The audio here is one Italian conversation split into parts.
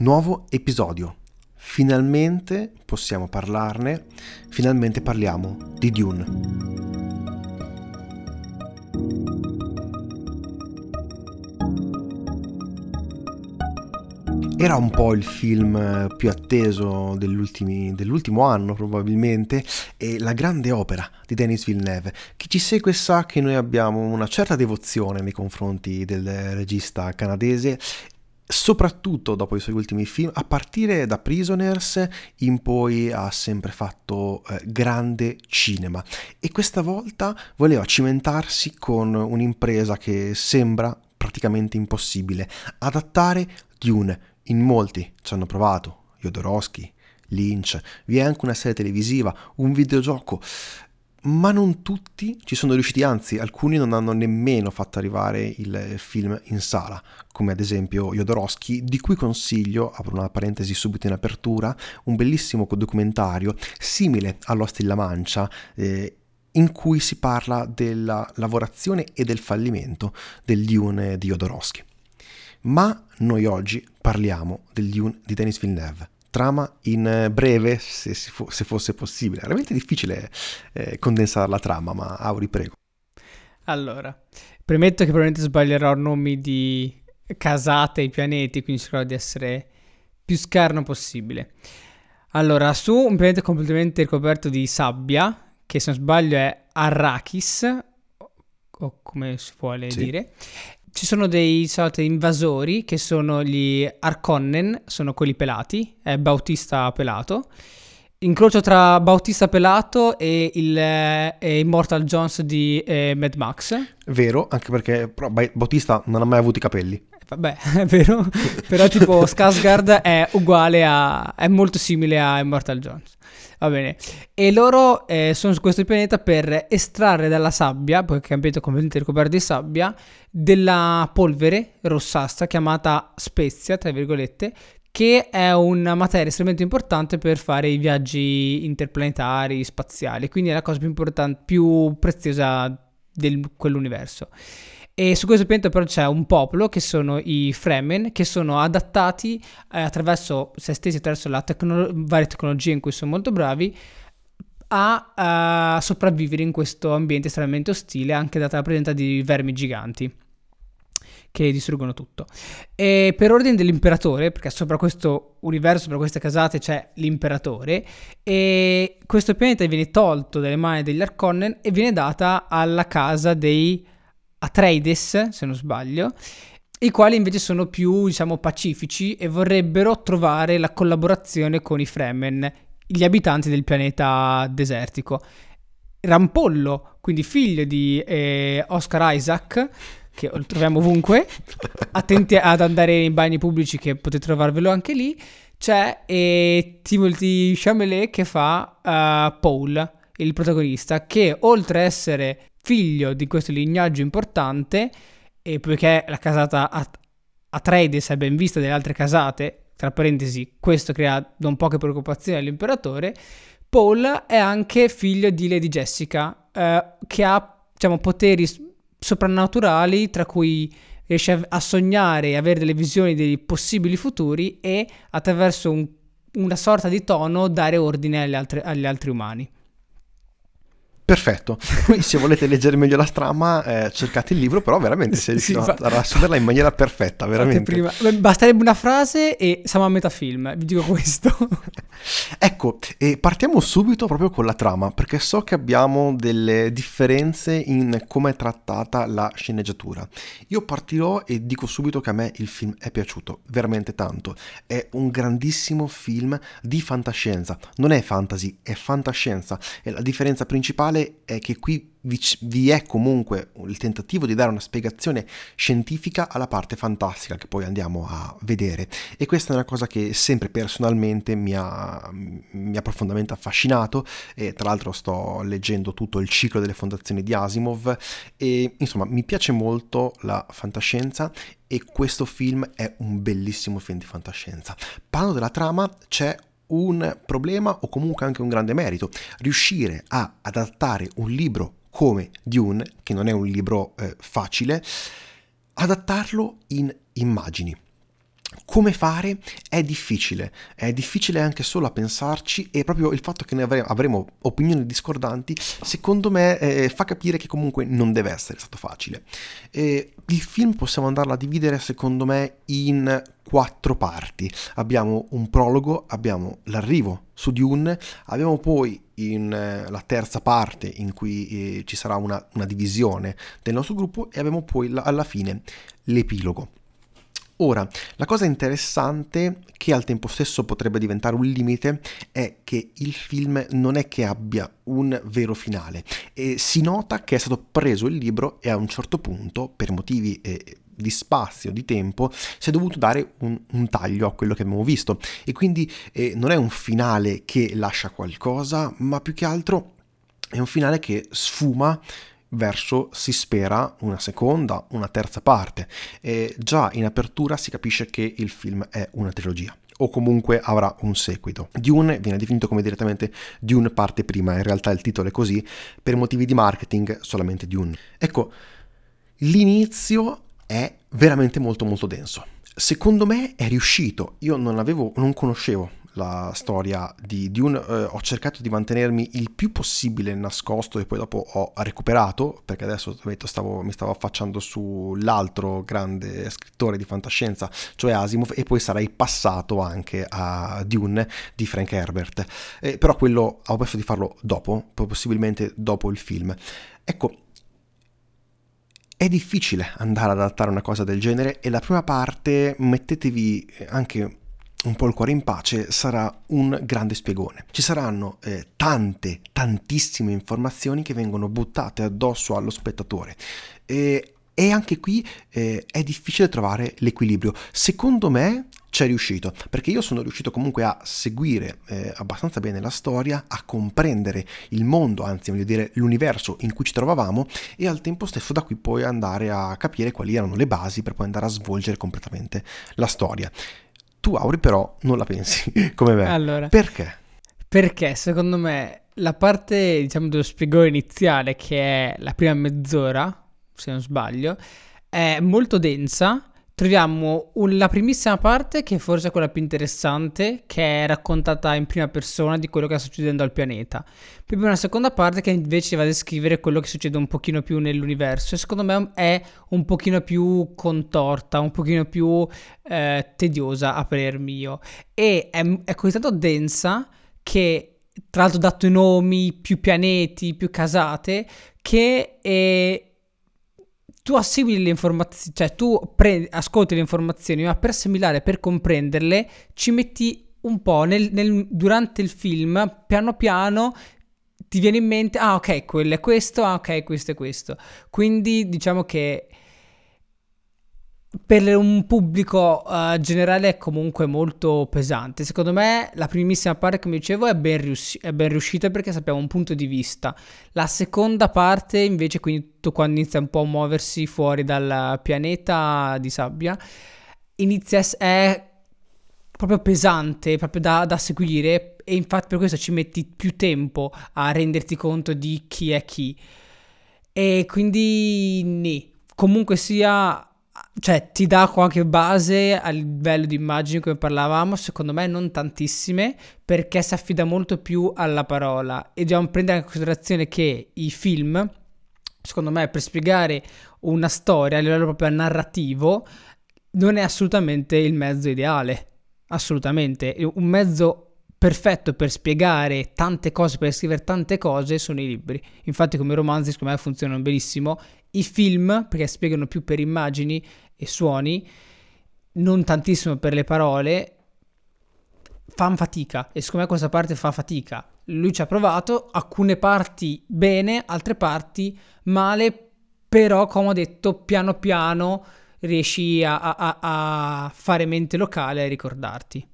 Nuovo episodio. Finalmente possiamo parlarne, finalmente parliamo di Dune. Era un po' il film più atteso dell'ultimo anno probabilmente e la grande opera di Denis Villeneuve. Chi ci segue sa che noi abbiamo una certa devozione nei confronti del regista canadese soprattutto dopo i suoi ultimi film, a partire da Prisoners in poi ha sempre fatto eh, grande cinema e questa volta voleva cimentarsi con un'impresa che sembra praticamente impossibile, adattare Dune. In molti ci hanno provato, Jodorowsky, Lynch, vi è anche una serie televisiva, un videogioco ma non tutti ci sono riusciti, anzi alcuni non hanno nemmeno fatto arrivare il film in sala, come ad esempio Jodorowsky, di cui consiglio, apro una parentesi subito in apertura, un bellissimo documentario simile all'Ost La Mancia, eh, in cui si parla della lavorazione e del fallimento del Dune di Jodorowsky. Ma noi oggi parliamo del Dune di Denis Villeneuve trama in eh, breve, se, se fosse possibile. È veramente difficile eh, condensare la trama, ma Auri, prego. Allora, premetto che probabilmente sbaglierò nomi di casate e pianeti, quindi cercherò di essere più scarno possibile. Allora, su un pianeta completamente ricoperto di sabbia, che se non sbaglio è Arrakis, o come si vuole sì. dire, ci sono dei soliti invasori che sono gli Arconnen, sono quelli pelati, è Bautista pelato. Incrocio tra Bautista pelato e il eh, Immortal Jones di eh, Mad Max. Vero, anche perché però, Bautista non ha mai avuto i capelli. Eh, vabbè, è vero, però tipo Skarsgård è uguale a... è molto simile a Immortal Jones. Va bene. E loro eh, sono su questo pianeta per estrarre dalla sabbia, poiché è un pianeta completamente ricoperto di sabbia, della polvere rossastra chiamata spezia, tra virgolette, che è una materia estremamente importante per fare i viaggi interplanetari, spaziali, quindi è la cosa più importante, più preziosa di quell'universo. E su questo pianeta però c'è un popolo che sono i Fremen, che sono adattati eh, attraverso se stessi, attraverso tecno- varie tecnologie in cui sono molto bravi, a, a sopravvivere in questo ambiente estremamente ostile, anche data la presenza di vermi giganti che distruggono tutto. E per ordine dell'imperatore, perché sopra questo universo, sopra queste casate c'è l'imperatore, e questo pianeta viene tolto dalle mani degli Arconnen e viene data alla casa dei Atreides, se non sbaglio, i quali invece sono più, diciamo, pacifici e vorrebbero trovare la collaborazione con i Fremen, gli abitanti del pianeta desertico. Rampollo, quindi figlio di eh, Oscar Isaac, che lo troviamo ovunque, attenti ad andare in bagni pubblici che potete trovarvelo anche lì, c'è eh, Timothy Chalamet che fa uh, Paul, il protagonista, che oltre a essere figlio di questo lignaggio importante e poiché la casata Atreides è ben vista dalle altre casate, tra parentesi, questo crea non poche preoccupazioni all'imperatore, Paul è anche figlio di Lady Jessica, eh, che ha diciamo, poteri soprannaturali, tra cui riesce a sognare e avere delle visioni dei possibili futuri e attraverso un, una sorta di tono dare ordine agli altri, agli altri umani. Perfetto, poi se volete leggere meglio la trama eh, cercate il libro, però veramente sei riuscito sì, a riassumerla in maniera perfetta, veramente. Basterebbe una frase e siamo a metà film, vi dico questo. ecco, e partiamo subito proprio con la trama, perché so che abbiamo delle differenze in come è trattata la sceneggiatura. Io partirò e dico subito che a me il film è piaciuto, veramente tanto. È un grandissimo film di fantascienza, non è fantasy, è fantascienza, e la differenza principale è che qui vi è comunque il tentativo di dare una spiegazione scientifica alla parte fantastica che poi andiamo a vedere e questa è una cosa che sempre personalmente mi ha, mi ha profondamente affascinato e tra l'altro sto leggendo tutto il ciclo delle fondazioni di Asimov e insomma mi piace molto la fantascienza e questo film è un bellissimo film di fantascienza. Parlando della trama c'è un problema o comunque anche un grande merito, riuscire a adattare un libro come Dune, che non è un libro eh, facile, adattarlo in immagini. Come fare è difficile, è difficile anche solo a pensarci e proprio il fatto che noi avremo, opinioni discordanti secondo me eh, fa capire che comunque non deve essere stato facile. Eh, il film possiamo andarlo a dividere secondo me in quattro parti. Abbiamo un prologo, abbiamo l'arrivo su Dune, abbiamo poi in, eh, la terza parte in cui eh, ci sarà una, una, divisione del nostro gruppo e abbiamo poi la, alla fine l'epilogo. Ora, la cosa interessante, che al tempo stesso potrebbe diventare un limite, è che il film non è che abbia un vero finale. E si nota che è stato preso il libro e a un certo punto, per motivi eh, di spazio, di tempo, si è dovuto dare un, un taglio a quello che abbiamo visto. E quindi eh, non è un finale che lascia qualcosa, ma più che altro è un finale che sfuma verso, si spera, una seconda, una terza parte. E già in apertura si capisce che il film è una trilogia o comunque avrà un seguito. Dune viene definito come direttamente Dune parte prima, in realtà il titolo è così, per motivi di marketing solamente Dune. Ecco, l'inizio è veramente molto molto denso. Secondo me è riuscito, io non avevo, non conoscevo la storia di Dune, eh, ho cercato di mantenermi il più possibile nascosto e poi dopo ho recuperato, perché adesso detto, stavo, mi stavo affacciando sull'altro grande scrittore di fantascienza, cioè Asimov, e poi sarei passato anche a Dune di Frank Herbert. Eh, però quello ho pensato di farlo dopo, possibilmente dopo il film. Ecco, è difficile andare ad adattare una cosa del genere e la prima parte mettetevi anche un po' il cuore in pace sarà un grande spiegone. Ci saranno eh, tante, tantissime informazioni che vengono buttate addosso allo spettatore. E, e anche qui eh, è difficile trovare l'equilibrio. Secondo me c'è riuscito, perché io sono riuscito comunque a seguire eh, abbastanza bene la storia, a comprendere il mondo, anzi voglio dire l'universo in cui ci trovavamo e al tempo stesso da qui poi andare a capire quali erano le basi per poi andare a svolgere completamente la storia. Tu, Auri, però non la pensi come me. Allora, perché? Perché secondo me la parte, diciamo, dello spiegone iniziale, che è la prima mezz'ora, se non sbaglio, è molto densa troviamo un, la primissima parte che forse è quella più interessante, che è raccontata in prima persona di quello che sta succedendo al pianeta. Poi una seconda parte che invece va a descrivere quello che succede un pochino più nell'universo e secondo me è un pochino più contorta, un pochino più eh, tediosa a parer mio. E è, è così tanto densa che tra l'altro dato i nomi, più pianeti, più casate, che è tu assimili le informazioni, cioè tu prendi, ascolti le informazioni, ma per assimilare, per comprenderle, ci metti un po' nel, nel, durante il film, piano piano ti viene in mente, ah ok, quello è questo, ah ok, questo è questo. Quindi diciamo che per un pubblico uh, generale è comunque molto pesante. Secondo me la primissima parte, come dicevo, è ben, riusci- è ben, riuscita perché sappiamo un punto di vista. La seconda parte, invece, quindi tutto quando inizia un po' a muoversi fuori dal pianeta di sabbia, inizia a essere proprio pesante, proprio da, da seguire e infatti per questo ci metti più tempo a renderti conto di chi è chi. E quindi, né. comunque sia cioè ti dà qualche base a livello di immagini come parlavamo, secondo me non tantissime, perché si affida molto più alla parola e dobbiamo prendere in considerazione che i film, secondo me, per spiegare una storia a livello proprio narrativo, non è assolutamente il mezzo ideale, assolutamente. Un mezzo perfetto per spiegare tante cose, per scrivere tante cose, sono i libri. Infatti come romanzi, secondo me, funzionano benissimo i film, perché spiegano più per immagini e suoni, non tantissimo per le parole, fanno fatica e secondo me questa parte fa fatica. Lui ci ha provato, alcune parti bene, altre parti male, però come ho detto piano piano riesci a, a, a fare mente locale e ricordarti.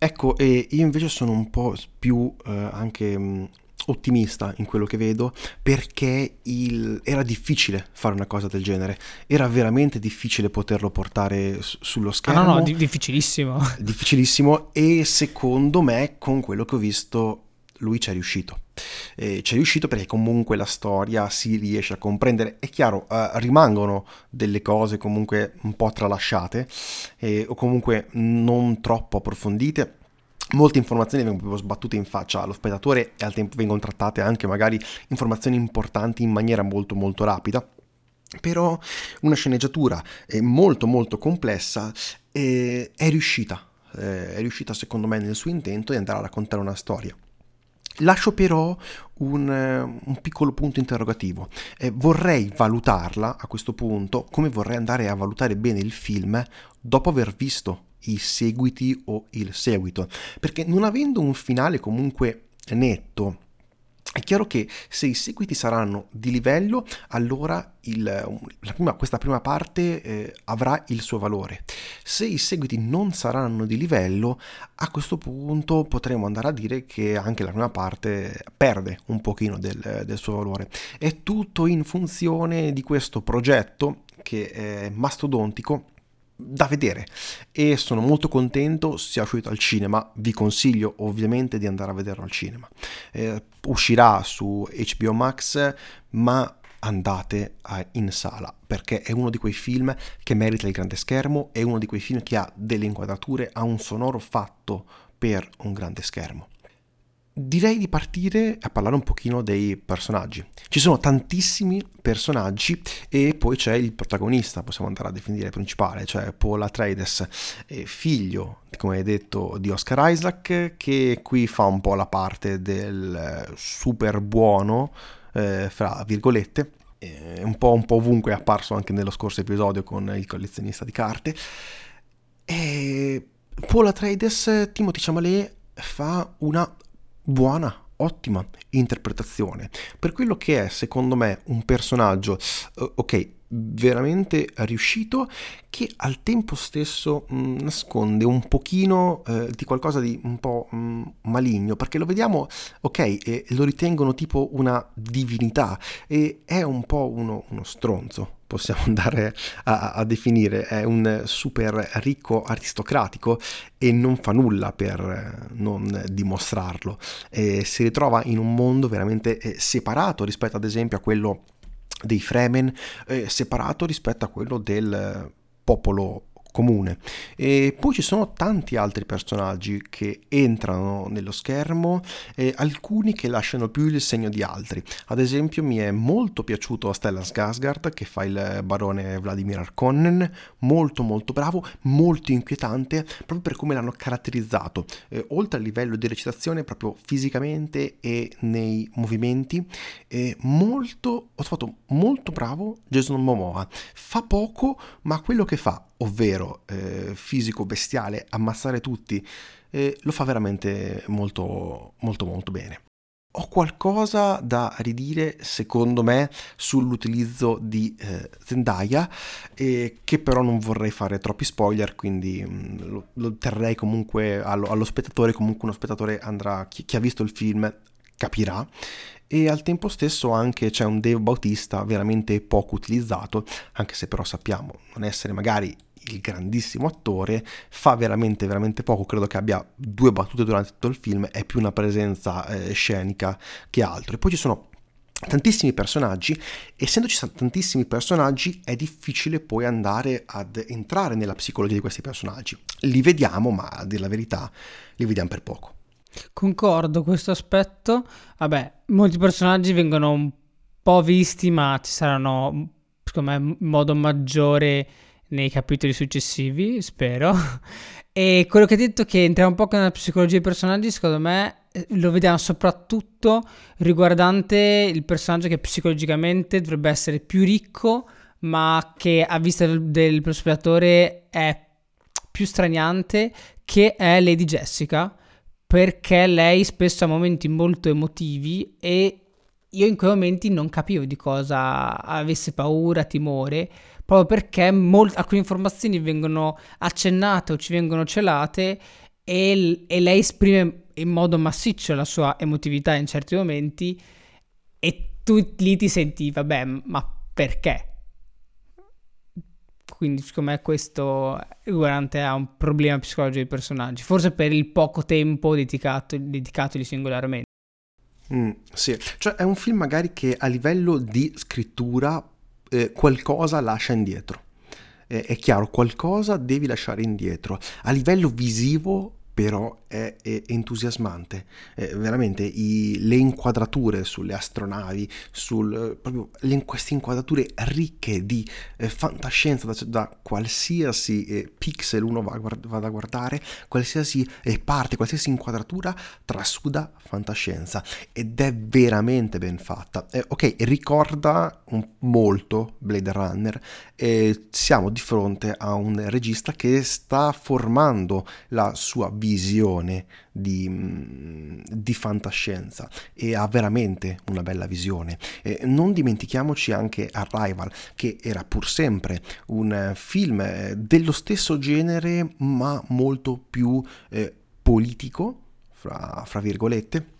Ecco, e io invece sono un po' più eh, anche ottimista in quello che vedo perché il... era difficile fare una cosa del genere, era veramente difficile poterlo portare s- sullo schermo. Ah, no, no, di- difficilissimo. Difficilissimo e secondo me con quello che ho visto lui ci è riuscito Eh, ci è riuscito perché comunque la storia si riesce a comprendere. È chiaro, eh, rimangono delle cose comunque un po' tralasciate eh, o comunque non troppo approfondite molte informazioni vengono proprio sbattute in faccia allo spettatore e al tempo vengono trattate anche magari informazioni importanti in maniera molto molto rapida. Però una sceneggiatura molto molto complessa è riuscita, è riuscita secondo me nel suo intento di andare a raccontare una storia. Lascio però un, un, piccolo punto interrogativo. Eh, vorrei valutarla a questo punto come vorrei andare a valutare bene il film dopo aver visto i seguiti o il seguito, perché non avendo un finale comunque netto, è chiaro che se i seguiti saranno di livello, allora il, prima, questa prima parte eh, avrà il suo valore. Se i seguiti non saranno di livello, a questo punto potremo andare a dire che anche la prima parte perde un pochino del, del suo valore. È tutto in funzione di questo progetto che è mastodontico da vedere. E sono molto contento sia uscito al cinema. Vi consiglio ovviamente di andare a vederlo al cinema. Eh, uscirà su HBO Max ma andate a, in sala perché è uno di quei film che merita il grande schermo è uno di quei film che ha delle inquadrature ha un sonoro fatto per un grande schermo direi di partire a parlare un pochino dei personaggi. Ci sono tantissimi personaggi e poi c'è il protagonista, possiamo andare a definire principale, cioè Paul Atreides, figlio, come detto, di Oscar Isaac, che qui fa un po' la parte del super buono, eh, fra virgolette, un po', un po' ovunque è apparso anche nello scorso episodio con il collezionista di carte. E Paul Atreides, Timothy Chalamet fa una buona, ottima interpretazione. Per quello che è secondo me un personaggio uh, ok veramente riuscito che al tempo stesso mh, mm, nasconde un pochino eh, di qualcosa di un po' mh, mm, maligno perché lo vediamo ok e lo ritengono tipo una divinità e è un po' uno, uno stronzo possiamo andare a, a, definire, è un super ricco aristocratico e non fa nulla per non dimostrarlo. E si ritrova in un mondo veramente eh, separato rispetto ad esempio a quello dei Fremen, eh, separato rispetto a quello del popolo comune. E poi ci sono tanti altri personaggi che entrano nello schermo e alcuni che lasciano più il segno di altri. Ad esempio mi è molto piaciuto Stellan Skarsgård che fa il barone Vladimir Arkonnen, molto molto bravo, molto inquietante proprio per come l'hanno caratterizzato. Eh, oltre al livello di recitazione proprio fisicamente e nei movimenti, eh, molto ho trovato molto bravo Jason Momoa. Fa poco, ma quello che fa ovvero eh, fisico bestiale, ammazzare tutti, eh, lo fa veramente molto molto molto bene. Ho qualcosa da ridire, secondo me, sull'utilizzo di eh, Zendaya, eh, che però non vorrei fare troppi spoiler, quindi mh, mm, lo, lo, terrei comunque allo, allo, spettatore, comunque uno spettatore andrà, chi, chi ha visto il film capirà e al tempo stesso anche c'è un Dave Bautista veramente poco utilizzato, anche se però sappiamo non essere magari il grandissimo attore, fa veramente veramente poco, credo che abbia due battute durante tutto il film, è più una presenza eh, scenica che altro. E poi ci sono tantissimi personaggi, essendoci tantissimi personaggi è difficile poi andare ad entrare nella psicologia di questi personaggi. Li vediamo, ma a dire la verità, li vediamo per poco. Concordo questo aspetto. Vabbè, molti personaggi vengono un po' visti, ma ci saranno, secondo me, in modo maggiore nei capitoli successivi, spero. E quello che hai detto che entriamo un po' nella psicologia dei personaggi, secondo me eh, lo vediamo soprattutto riguardante il personaggio che psicologicamente dovrebbe essere più ricco, ma che a vista del, del spettatore è più straniante, che è Lady Jessica, perché lei spesso ha momenti molto emotivi e io in quei momenti non capivo di cosa avesse paura, timore, proprio perché molt- alcune informazioni vengono accennate o ci vengono celate e, e lei esprime in modo massiccio la sua emotività in certi momenti e tu lì ti senti, vabbè, ma perché? Quindi secondo me questo riguardante ha un problema psicologico dei personaggi, forse per il poco tempo dedicato, dedicatogli singolarmente. Mm, sì, cioè è un film magari che a livello di scrittura eh, qualcosa lascia indietro. È chiaro, qualcosa devi lasciare indietro. A livello visivo però è, è entusiasmante. Eh, veramente i, le inquadrature sulle astronavi, sul, proprio le, queste inquadrature ricche di eh, fantascienza da, da qualsiasi eh, pixel uno va, vada a guardare, qualsiasi eh, parte, qualsiasi inquadratura trasuda fantascienza ed è veramente ben fatta. Eh, ok, ricorda un, molto Blade Runner, siamo di fronte a un regista che sta formando la sua visione visione di, mm, di, fantascienza e ha veramente una bella visione. E non dimentichiamoci anche Arrival, che era pur sempre un film eh, dello stesso genere, ma molto più eh, politico, fra, fra virgolette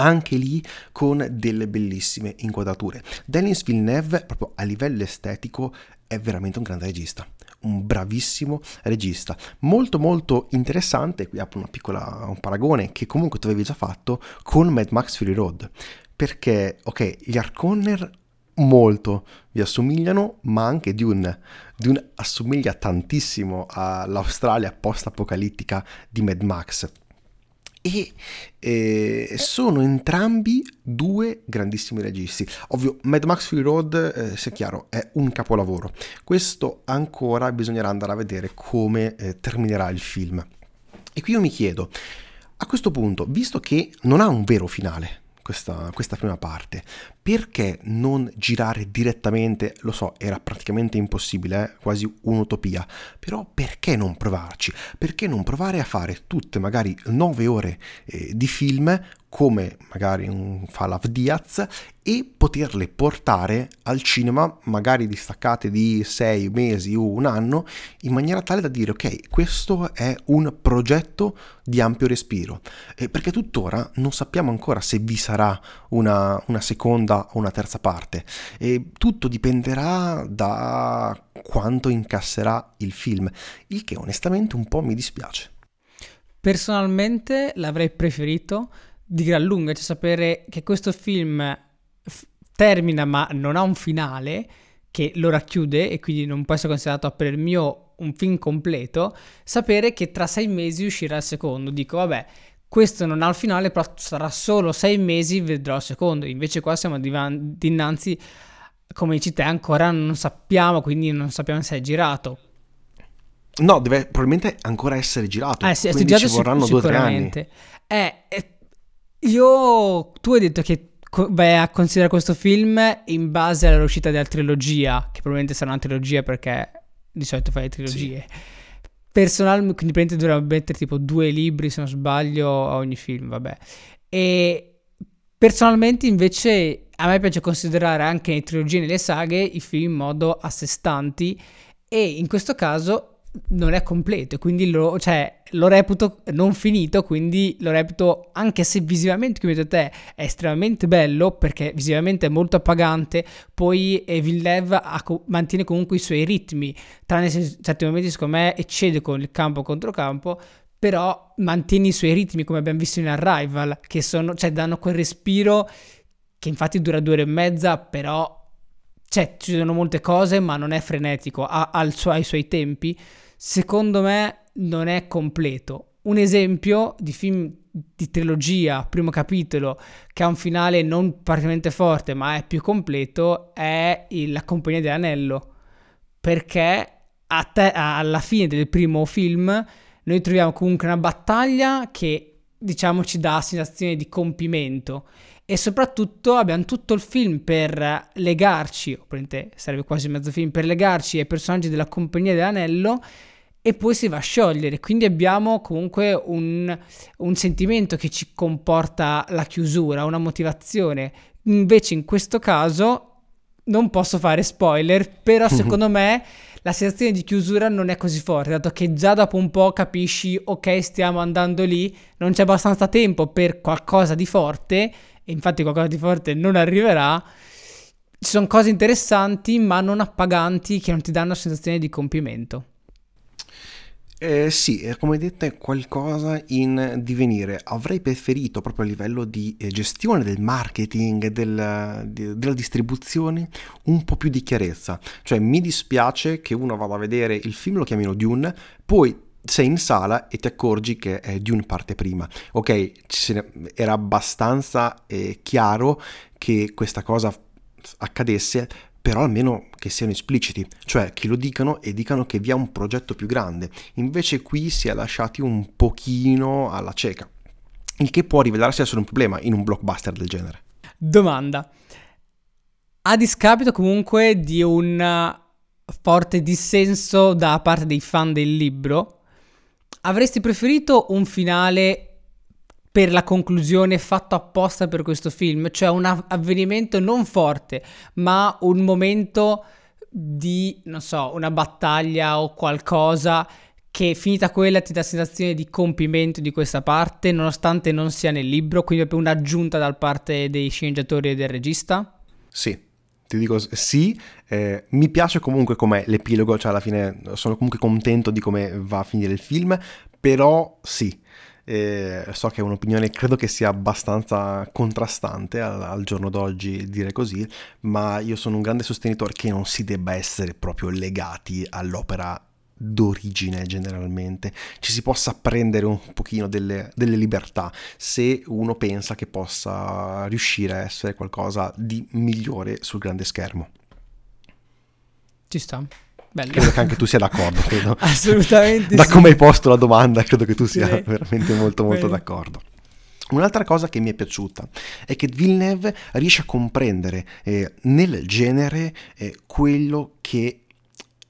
anche lì con delle bellissime inquadrature. Denis Villeneuve, proprio a livello estetico, è veramente un grande regista un bravissimo regista. Molto molto interessante, qui apro una piccola, un paragone che comunque tu avevi già fatto con Mad Max Fury Road, perché ok, gli Harkonner molto vi assomigliano, ma anche Dune. Dune assomiglia tantissimo all'Australia post-apocalittica di Mad Max e eh, sono entrambi due grandissimi registi. Ovvio, Mad Max Fury Road, eh, sia chiaro, è un capolavoro. Questo ancora bisognerà andare a vedere come eh, terminerà il film. E qui io mi chiedo, a questo punto, visto che non ha un vero finale, questa, questa, prima parte. Perché non girare direttamente? Lo so, era praticamente impossibile, eh? quasi un'utopia, però perché non provarci? Perché non provare a fare tutte magari nove ore eh, di film come magari un Falav Diaz e poterle portare al cinema magari distaccate di sei mesi o un anno in maniera tale da dire ok questo è un progetto di ampio respiro eh, perché tuttora non sappiamo ancora se vi sarà una, una seconda o una terza parte e tutto dipenderà da quanto incasserà il film il che onestamente un po' mi dispiace personalmente l'avrei preferito di gran lunga, cioè sapere che questo film f- termina ma non ha un finale che lo racchiude e quindi non può essere considerato per il mio un film completo, sapere che tra sei mesi uscirà il secondo. Dico, vabbè, questo non ha il finale, però sarà solo sei mesi, vedrò il secondo. Invece qua siamo divan- dinanzi, come dici te, ancora non sappiamo, quindi non sappiamo se è girato. No, deve probabilmente ancora essere girato. Eh sì, quindi ci vorranno sic- due o tre anni. Eh, eh io, tu hai detto che vai a considerare questo film in base all'uscita della trilogia, che probabilmente sarà una trilogia perché di solito fai le trilogie. Sì. Personalmente, quindi praticamente dovrebbe mettere tipo due libri, se non sbaglio, a ogni film, vabbè. E personalmente invece a me piace considerare anche le trilogie e nelle saghe i film in modo a sé stanti e in questo caso non è completo, quindi lo, cioè, lo, reputo non finito, quindi lo reputo, anche se visivamente, come detto te, è estremamente bello, perché visivamente è molto appagante, poi eh, Villeneuve mantiene comunque i suoi ritmi, tranne se certi momenti secondo me eccede con il campo contro campo, però mantiene i suoi ritmi come abbiamo visto in Arrival, che sono, cioè, danno quel respiro che infatti dura due ore e mezza, però cioè, ci sono molte cose, ma non è frenetico, ha, ha suo, i suoi tempi. Secondo me non è completo. Un esempio di film di trilogia, primo capitolo, che ha un finale non particolarmente forte, ma è più completo, è La Compagnia dell'Anello. Perché te, alla fine del primo film noi troviamo comunque una battaglia che, diciamo, ci dà sensazione di compimento e soprattutto abbiamo tutto il film per legarci, sarebbe quasi mezzo film, per legarci ai personaggi della Compagnia dell'Anello e poi si va a sciogliere. Quindi abbiamo comunque un, un, sentimento che ci comporta la chiusura, una motivazione. Invece in questo caso non posso fare spoiler, però secondo me la sensazione di chiusura non è così forte, dato che già dopo un po' capisci, ok, stiamo andando lì, non c'è abbastanza tempo per qualcosa di forte e infatti qualcosa di forte non arriverà. Ci sono cose interessanti, ma non appaganti che non ti danno sensazione di compimento. Eh, sì, come detto è qualcosa in divenire. Avrei preferito proprio a livello di eh, gestione del marketing, del, di, della distribuzione, un po' più di chiarezza. Cioè mi dispiace che uno vada a vedere il film, lo chiamino Dune, poi sei in sala e ti accorgi che è Dune parte prima. Ok, era abbastanza eh, chiaro che questa cosa accadesse, però almeno che siano espliciti, cioè che lo dicano e dicano che vi è un progetto più grande. Invece qui si è lasciati un pochino alla cieca, il che può rivelarsi essere un problema in un blockbuster del genere. Domanda. A discapito comunque di un forte dissenso da parte dei fan del libro, avresti preferito un finale per la conclusione fatto apposta per questo film, cioè un avvenimento non forte, ma un momento di, non so, una battaglia o qualcosa che finita quella ti dà sensazione di compimento di questa parte, nonostante non sia nel libro, quindi è un'aggiunta da parte dei sceneggiatori e del regista? Sì, ti dico sì, eh, mi piace comunque com'è l'epilogo, cioè alla fine sono comunque contento di come va a finire il film, però sì, eh, so che è un'opinione, credo che sia abbastanza contrastante al, al, giorno d'oggi dire così, ma io sono un grande sostenitore che non si debba essere proprio legati all'opera d'origine generalmente, ci si possa prendere un pochino delle, delle libertà se uno pensa che possa riuscire a essere qualcosa di migliore sul grande schermo. Ci sta. Bello. Credo che anche tu sia d'accordo, credo. Assolutamente. da sì. come hai posto la domanda, credo che tu sia sì. veramente molto molto Bene. d'accordo. Un'altra cosa che mi è piaciuta è che Villeneuve riesce a comprendere eh, nel genere eh, quello che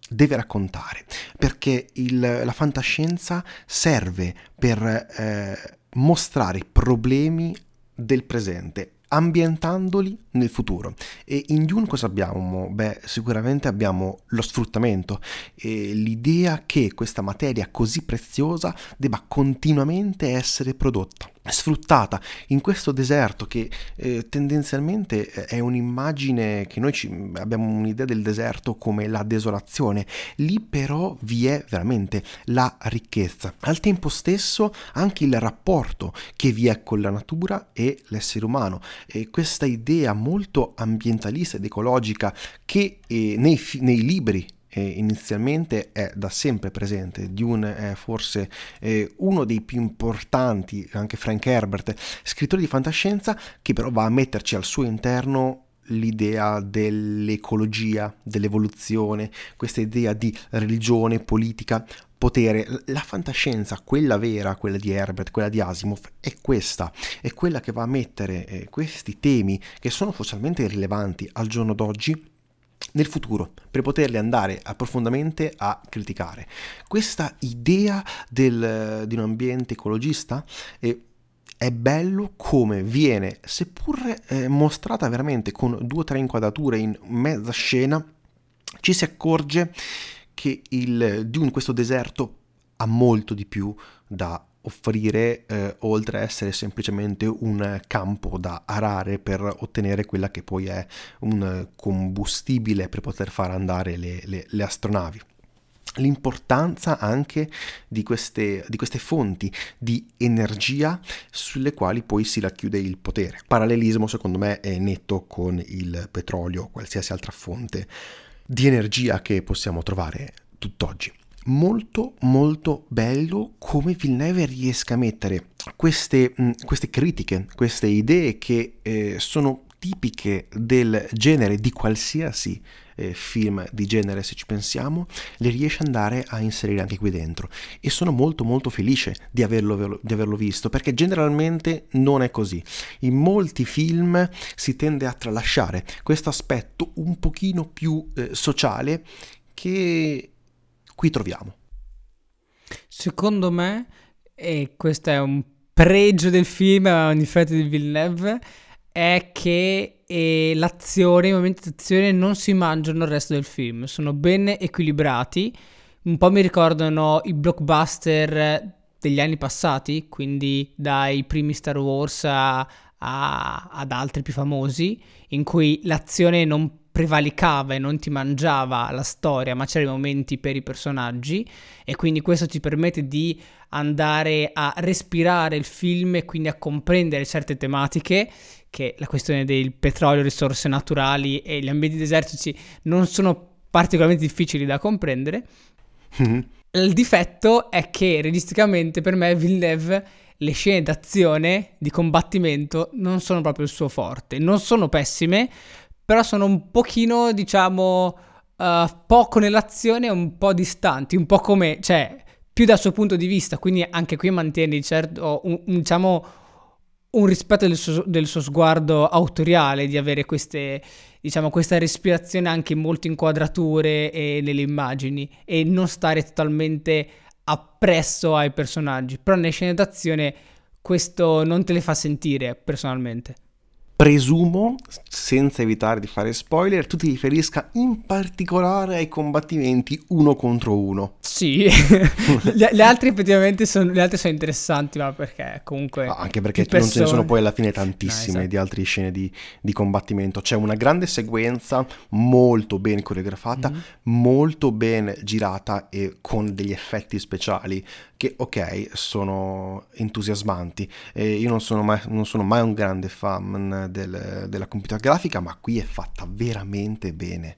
deve raccontare, perché il, la fantascienza serve per eh, mostrare problemi del presente ambientandoli nel futuro. E in Dune cosa abbiamo? Beh, sicuramente abbiamo lo sfruttamento e l'idea che questa materia così preziosa debba continuamente essere prodotta sfruttata in questo deserto che eh, tendenzialmente è un'immagine che noi ci, abbiamo un'idea del deserto come la desolazione. Lì però vi è veramente la ricchezza. Al tempo stesso anche il rapporto che vi è con la natura e l'essere umano. E questa idea molto ambientalista ed ecologica che eh, nei, nei libri eh, inizialmente è da sempre presente. Dune è forse eh, uno dei più importanti, anche Frank Herbert, scrittori di fantascienza, che però va a metterci al suo interno l'idea dell'ecologia, dell'evoluzione, questa idea di religione, politica, potere. La fantascienza, quella vera, quella di Herbert, quella di Asimov, è questa, è quella che va a mettere eh, questi temi che sono socialmente rilevanti al giorno d'oggi nel futuro per poterli andare profondamente a criticare. Questa idea del, di un ambiente ecologista eh, è bello come viene, seppur eh, mostrata veramente con due o tre inquadrature in mezza scena, ci si accorge che il Dune, questo deserto, ha molto di più da offrire eh, oltre a essere semplicemente un campo da arare per ottenere quella che poi è un combustibile per poter far andare le, le, le astronavi l'importanza anche di queste, di queste, fonti di energia sulle quali poi si racchiude il potere. Parallelismo secondo me è netto con il petrolio o qualsiasi altra fonte di energia che possiamo trovare tutt'oggi molto molto bello come Villeneuve riesca a mettere queste, mh, queste critiche, queste idee che eh, sono tipiche del genere di qualsiasi eh, film di genere se ci pensiamo le riesce ad andare a inserire anche qui dentro. E sono molto molto felice di averlo, di averlo visto perché generalmente non è così. In molti film si tende a tralasciare questo aspetto un pochino più eh, sociale che qui troviamo. Secondo me, e questo è un pregio del film, un difetto di Villeneuve, è che eh, l'azione, i momenti d'azione non si mangiano il resto del film, sono ben equilibrati, un po' mi ricordano i blockbuster degli anni passati, quindi dai primi Star Wars a, a, ad altri più famosi, in cui l'azione non prevalicava e non ti mangiava la storia, ma c'erano i momenti per i personaggi e quindi questo ti permette di andare a respirare il film e quindi a comprendere certe tematiche che la questione del petrolio, risorse naturali e gli ambienti desertici non sono particolarmente difficili da comprendere. Mm-hmm. Il difetto è che realisticamente per me Villeneuve le scene d'azione, di combattimento, non sono proprio il suo forte. Non sono pessime, però sono un pochino, diciamo, uh, poco nell'azione, un po' distanti, un po' come, cioè, più dal suo punto di vista, quindi anche qui mantiene, certo, un, un, diciamo, un rispetto del suo, del suo, sguardo autoriale, di avere queste, diciamo, questa respirazione anche in molte inquadrature e nelle immagini e non stare totalmente appresso ai personaggi. Però nelle scene d'azione questo non te le fa sentire personalmente. Presumo, senza evitare di fare spoiler, tu ti riferisca in particolare ai combattimenti uno contro uno. Sì, le, le, altre effettivamente sono, le altre sono interessanti, ma perché comunque... No, anche perché non persone... ce ne sono poi alla fine tantissime no, esatto. di altre scene di, di, combattimento. C'è una grande sequenza molto ben coreografata, mm-hmm. molto ben girata e con degli effetti speciali che, ok, sono entusiasmanti. Eh, io non sono, mai, non sono mai un grande fan del, della computer grafica, ma qui è fatta veramente bene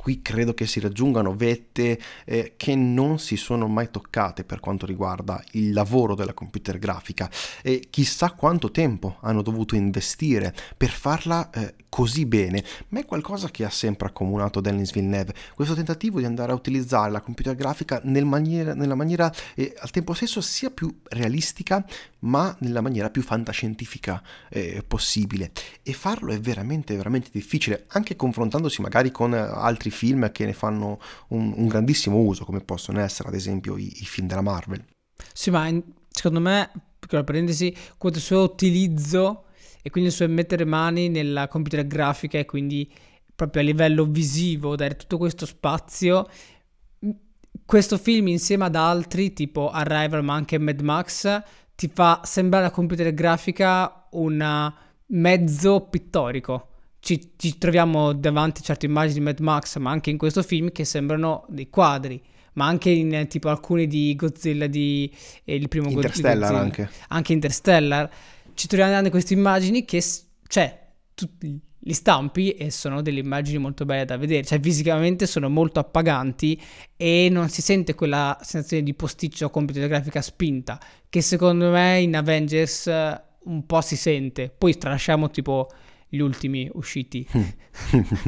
qui credo che si raggiungano vette eh, che non si sono mai toccate per quanto riguarda il lavoro della computer grafica. E chissà quanto tempo hanno dovuto investire per farla eh, così bene, ma è qualcosa che ha sempre accomunato Denis Villeneuve, questo tentativo di andare a utilizzare la computer grafica nel maniera, nella maniera eh, al tempo stesso sia più realistica ma nella maniera più fantascientifica eh, possibile. E farlo è veramente veramente difficile anche confrontandosi magari con altri altri film che ne fanno un, un grandissimo uso, come possono essere ad esempio i, i film della Marvel. Sì, ma in, secondo me, piccola parentesi, questo suo utilizzo e quindi il suo mettere mani nella computer grafica e quindi proprio a livello visivo dare tutto questo spazio questo film insieme ad altri tipo Arrival ma anche Mad Max ti fa sembrare la computer grafica un mezzo pittorico ci, ci, troviamo davanti a certe immagini di Mad Max, ma anche in questo film che sembrano dei quadri. Ma anche in tipo alcuni di Godzilla, di eh, il primo Interstellar Godzilla, anche. Anche Interstellar. Ci troviamo davanti a queste immagini che, cioè, tutti li stampi e sono delle immagini molto belle da vedere, cioè fisicamente sono molto appaganti e non si sente quella sensazione di posticcio computer grafica spinta che secondo me in Avengers eh, un po' si sente. Poi tralasciamo tipo gli ultimi usciti.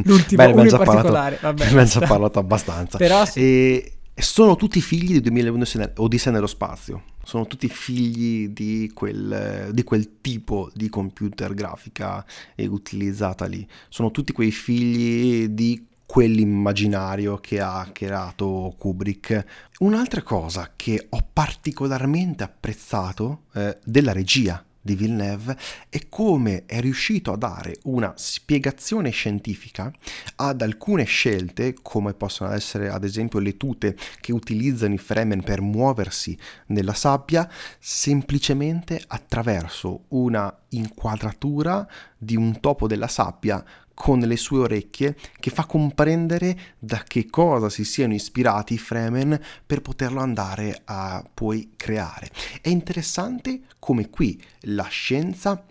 L'ultimo Beh, uno in particolare. Parlato, Vabbè, già parlato abbastanza. Però. E sono tutti figli di 2001 Odissea nello spazio. Sono tutti figli di quel, di quel tipo di computer grafica utilizzata lì. Sono tutti quei figli di quell'immaginario che ha creato Kubrick. Un'altra cosa che ho particolarmente apprezzato eh, della regia di Villeneuve è come è riuscito a dare una spiegazione scientifica ad alcune scelte, come possono essere ad esempio le tute che utilizzano i Fremen per muoversi nella sabbia, semplicemente attraverso una inquadratura di un topo della sabbia con le sue orecchie che fa comprendere da che cosa si siano ispirati i Fremen per poterlo andare a poi creare. È interessante come qui la scienza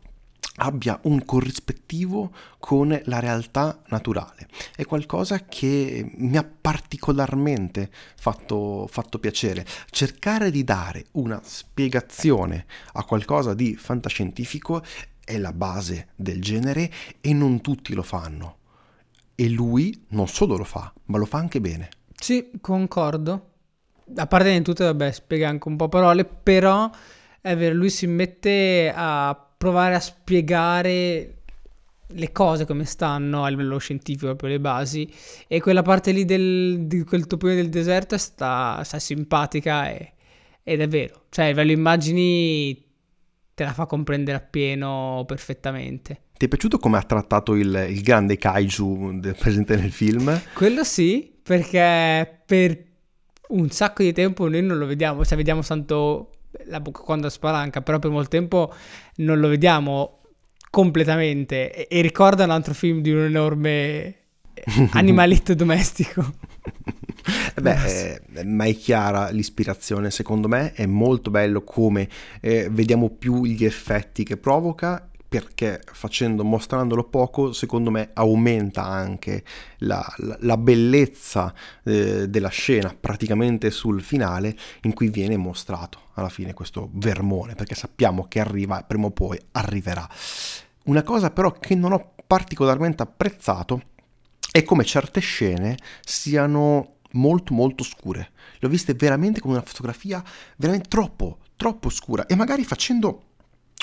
abbia un corrispettivo con la realtà naturale. È qualcosa che mi ha particolarmente fatto, fatto, piacere. Cercare di dare una spiegazione a qualcosa di fantascientifico è la base del genere e non tutti lo fanno. E lui non solo lo fa, ma lo fa anche bene. Sì, concordo. A parte di tutto, vabbè, spiega anche un po' parole, però è vero, lui si mette a provare a spiegare le cose come stanno a livello scientifico, proprio le basi, e quella parte lì del, di quel topone del deserto sta, sta simpatica e, ed è vero. Cioè, a livello immagini te la fa comprendere appieno perfettamente. Ti è piaciuto come ha trattato il, il grande kaiju presente nel film? Quello sì, perché per un sacco di tempo noi non lo vediamo, cioè vediamo tanto la bocca quando spalanca, però per molto tempo non lo vediamo completamente e, e ricorda un altro film di un enorme animaletto domestico. Beh, eh, ma è chiara l'ispirazione, secondo me. È molto bello come eh, vediamo più gli effetti che provoca perché facendo, mostrandolo poco, secondo me aumenta anche la, la, la bellezza eh, della scena, praticamente sul finale, in cui viene mostrato alla fine questo vermone, perché sappiamo che arriva, prima o poi arriverà. Una cosa però che non ho particolarmente apprezzato è come certe scene siano molto molto scure. Le ho viste veramente con una fotografia veramente troppo, troppo scura e magari facendo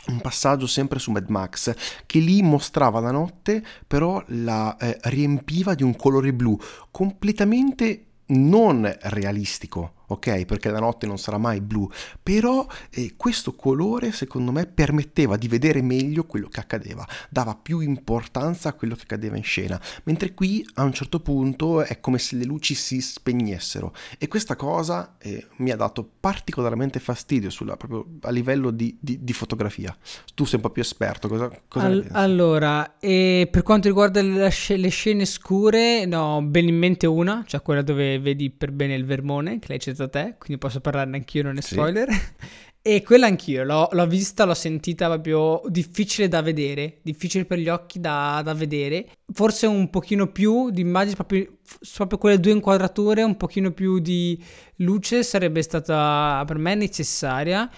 un passaggio sempre su Mad Max che lì mostrava la notte però la eh, riempiva di un colore blu completamente non realistico ok? Perché la notte non sarà mai blu, però eh, questo colore secondo me permetteva di vedere meglio quello che accadeva, dava più importanza a quello che accadeva in scena, mentre qui a un certo punto è come se le luci si spegnessero e questa cosa eh, mi ha dato particolarmente fastidio sulla, proprio a livello di, di, di, fotografia. Tu sei un po' più esperto, cosa, cosa All- Allora, per quanto riguarda le, le scene scure, no, ben in mente una, cioè quella dove vedi per bene il vermone, che lei c'è a te, quindi posso parlarne anch'io, non è spoiler. Sì. e quella anch'io, l'ho, l'ho, vista, l'ho sentita proprio difficile da vedere, difficile per gli occhi da, da vedere. Forse un pochino più di immagini, proprio, proprio quelle due inquadrature, un pochino più di luce sarebbe stata per me necessaria.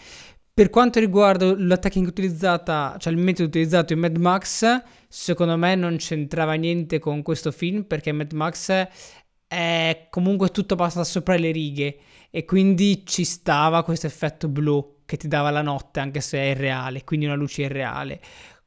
Per quanto riguarda la tecnica utilizzata, cioè il metodo utilizzato in Mad Max, secondo me non c'entrava niente con questo film perché Mad Max è comunque tutto passato sopra le righe e quindi ci stava questo effetto blu che ti dava la notte anche se è irreale, quindi una luce irreale.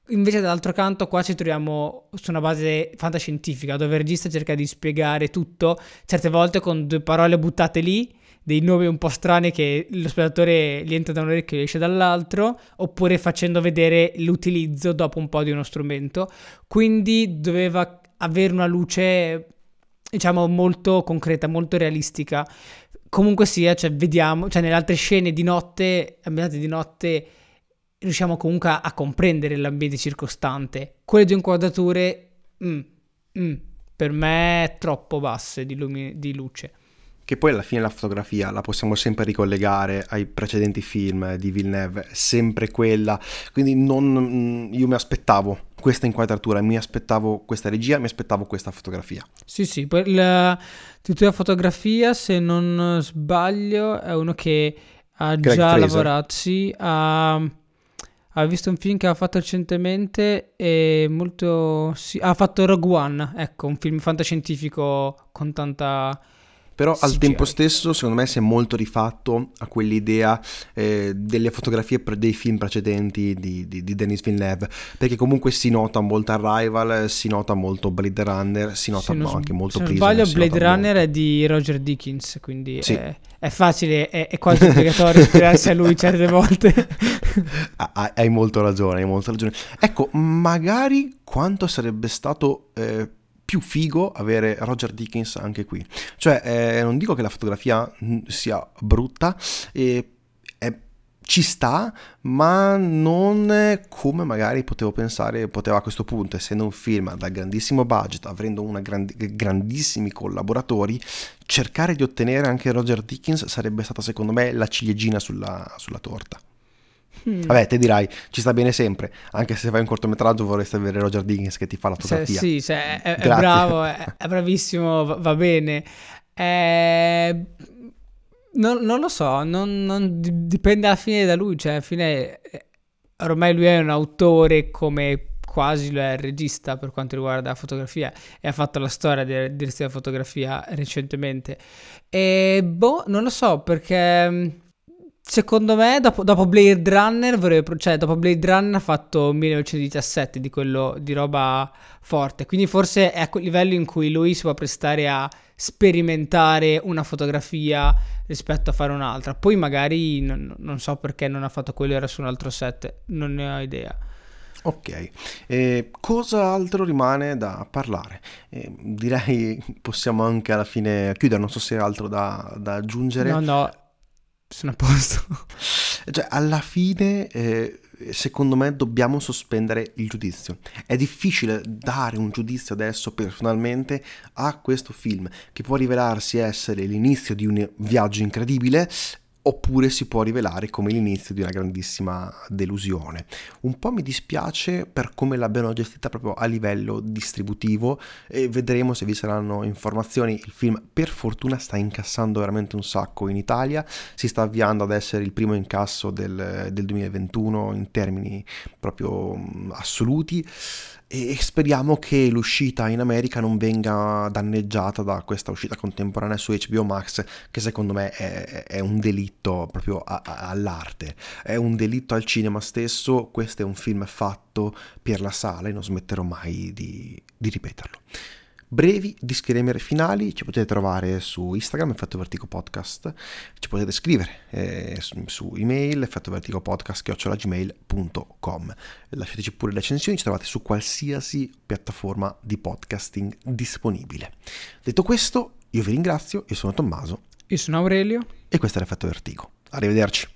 Invece dall'altro canto qua ci troviamo su una base fantascientifica dove il regista cerca di spiegare tutto, certe volte con due parole buttate lì, dei nomi un po' strani che lo spettatore gli entra da un orecchio e esce dall'altro, oppure facendo vedere l'utilizzo dopo un po' di uno strumento. Quindi doveva avere una luce diciamo molto concreta, molto realistica. Comunque sia, cioè, vediamo, cioè nelle altre scene di notte, ambientate di notte, riusciamo comunque a, comprendere l'ambiente circostante. Quelle due inquadrature, mm, mm, per me, troppo basse di, lumi- di luce che poi alla fine la fotografia la possiamo sempre ricollegare ai precedenti film di Villeneuve, sempre quella, quindi non, mm, io mi aspettavo questa inquadratura, mi aspettavo questa regia, mi aspettavo questa fotografia. Sì, sì, il titolo di fotografia, se non sbaglio, è uno che ha Greg già Fraser. lavorato, sì, ha, ha, visto un film che ha fatto recentemente e molto... Sì, ha fatto Rogue One, ecco, un film fantascientifico con tanta però al tempo stesso secondo me si è molto rifatto a quell'idea eh, delle fotografie pre- dei film precedenti di, di, di, Denis Villeneuve, perché comunque si nota molto Arrival, si nota molto Blade Runner, si nota no, anche molto Prison. Se non sbaglio Blade Runner molto. è di Roger Dickens, quindi sì. è, è, facile, è, è quasi obbligatorio ispirarsi a lui certe volte. hai molto ragione, hai molto ragione. Ecco, magari quanto sarebbe stato... Eh, più figo avere Roger Dickens anche qui. Cioè, eh, non dico che la fotografia mm, sia brutta, eh, è, ci sta, ma non come magari potevo pensare, poteva a questo punto, essendo un film dal grandissimo budget, avendo grandi, grandissimi collaboratori, cercare di ottenere anche Roger Dickens sarebbe stata secondo me la ciliegina sulla, sulla torta. Mm. Vabbè, te dirai, ci sta bene sempre, anche se fai un cortometraggio vorresti avere Roger Dickens che ti fa la fotografia. Se, sì, se è, è, bravo, è, è bravissimo, va, va bene. Eh, non, non, lo so, non, non, dipende alla fine da lui, cioè alla fine eh, ormai lui è un autore come quasi lo è il regista per quanto riguarda la fotografia e ha fatto la storia della direzione della fotografia recentemente. E boh, non lo so perché Secondo me, dopo, dopo Blade Runner, vorrebbe, cioè dopo Blade Runner ha fatto 1917 di quello di roba forte. Quindi forse è a quel livello in cui lui si può prestare a sperimentare una fotografia rispetto a fare un'altra. Poi magari non, non so perché non ha fatto quello era su un altro set, non ne ho idea. Ok, eh, cosa altro rimane da parlare? Eh, direi possiamo anche alla fine chiudere, non so se hai altro da, da aggiungere. No, no, sono a posto. Cioè, alla fine, eh, secondo me dobbiamo sospendere il giudizio. È difficile dare un giudizio adesso personalmente a questo film, che può rivelarsi essere l'inizio di un viaggio incredibile oppure si può rivelare come l'inizio di una grandissima delusione. Un po' mi dispiace per come l'abbiano gestita proprio a livello distributivo e vedremo se vi saranno informazioni. Il film per fortuna sta incassando veramente un sacco in Italia, si sta avviando ad essere il primo incasso del, del 2021 in termini proprio assoluti e speriamo che l'uscita in America non venga danneggiata da questa uscita contemporanea su HBO Max che secondo me è, è un delitto proprio a, a, all'arte, è un delitto al cinema stesso, questo è un film fatto per la sala e non smetterò mai di, di ripeterlo brevi disclaimer finali ci potete trovare su Instagram Effetto Vertigo Podcast ci potete scrivere eh, su, su, email effetto vertigo podcast chiocciolagmail.com lasciateci pure le recensioni ci trovate su qualsiasi piattaforma di podcasting disponibile. Detto questo io vi ringrazio io sono Tommaso io sono Aurelio. e questo è l'Effetto Vertigo. Arrivederci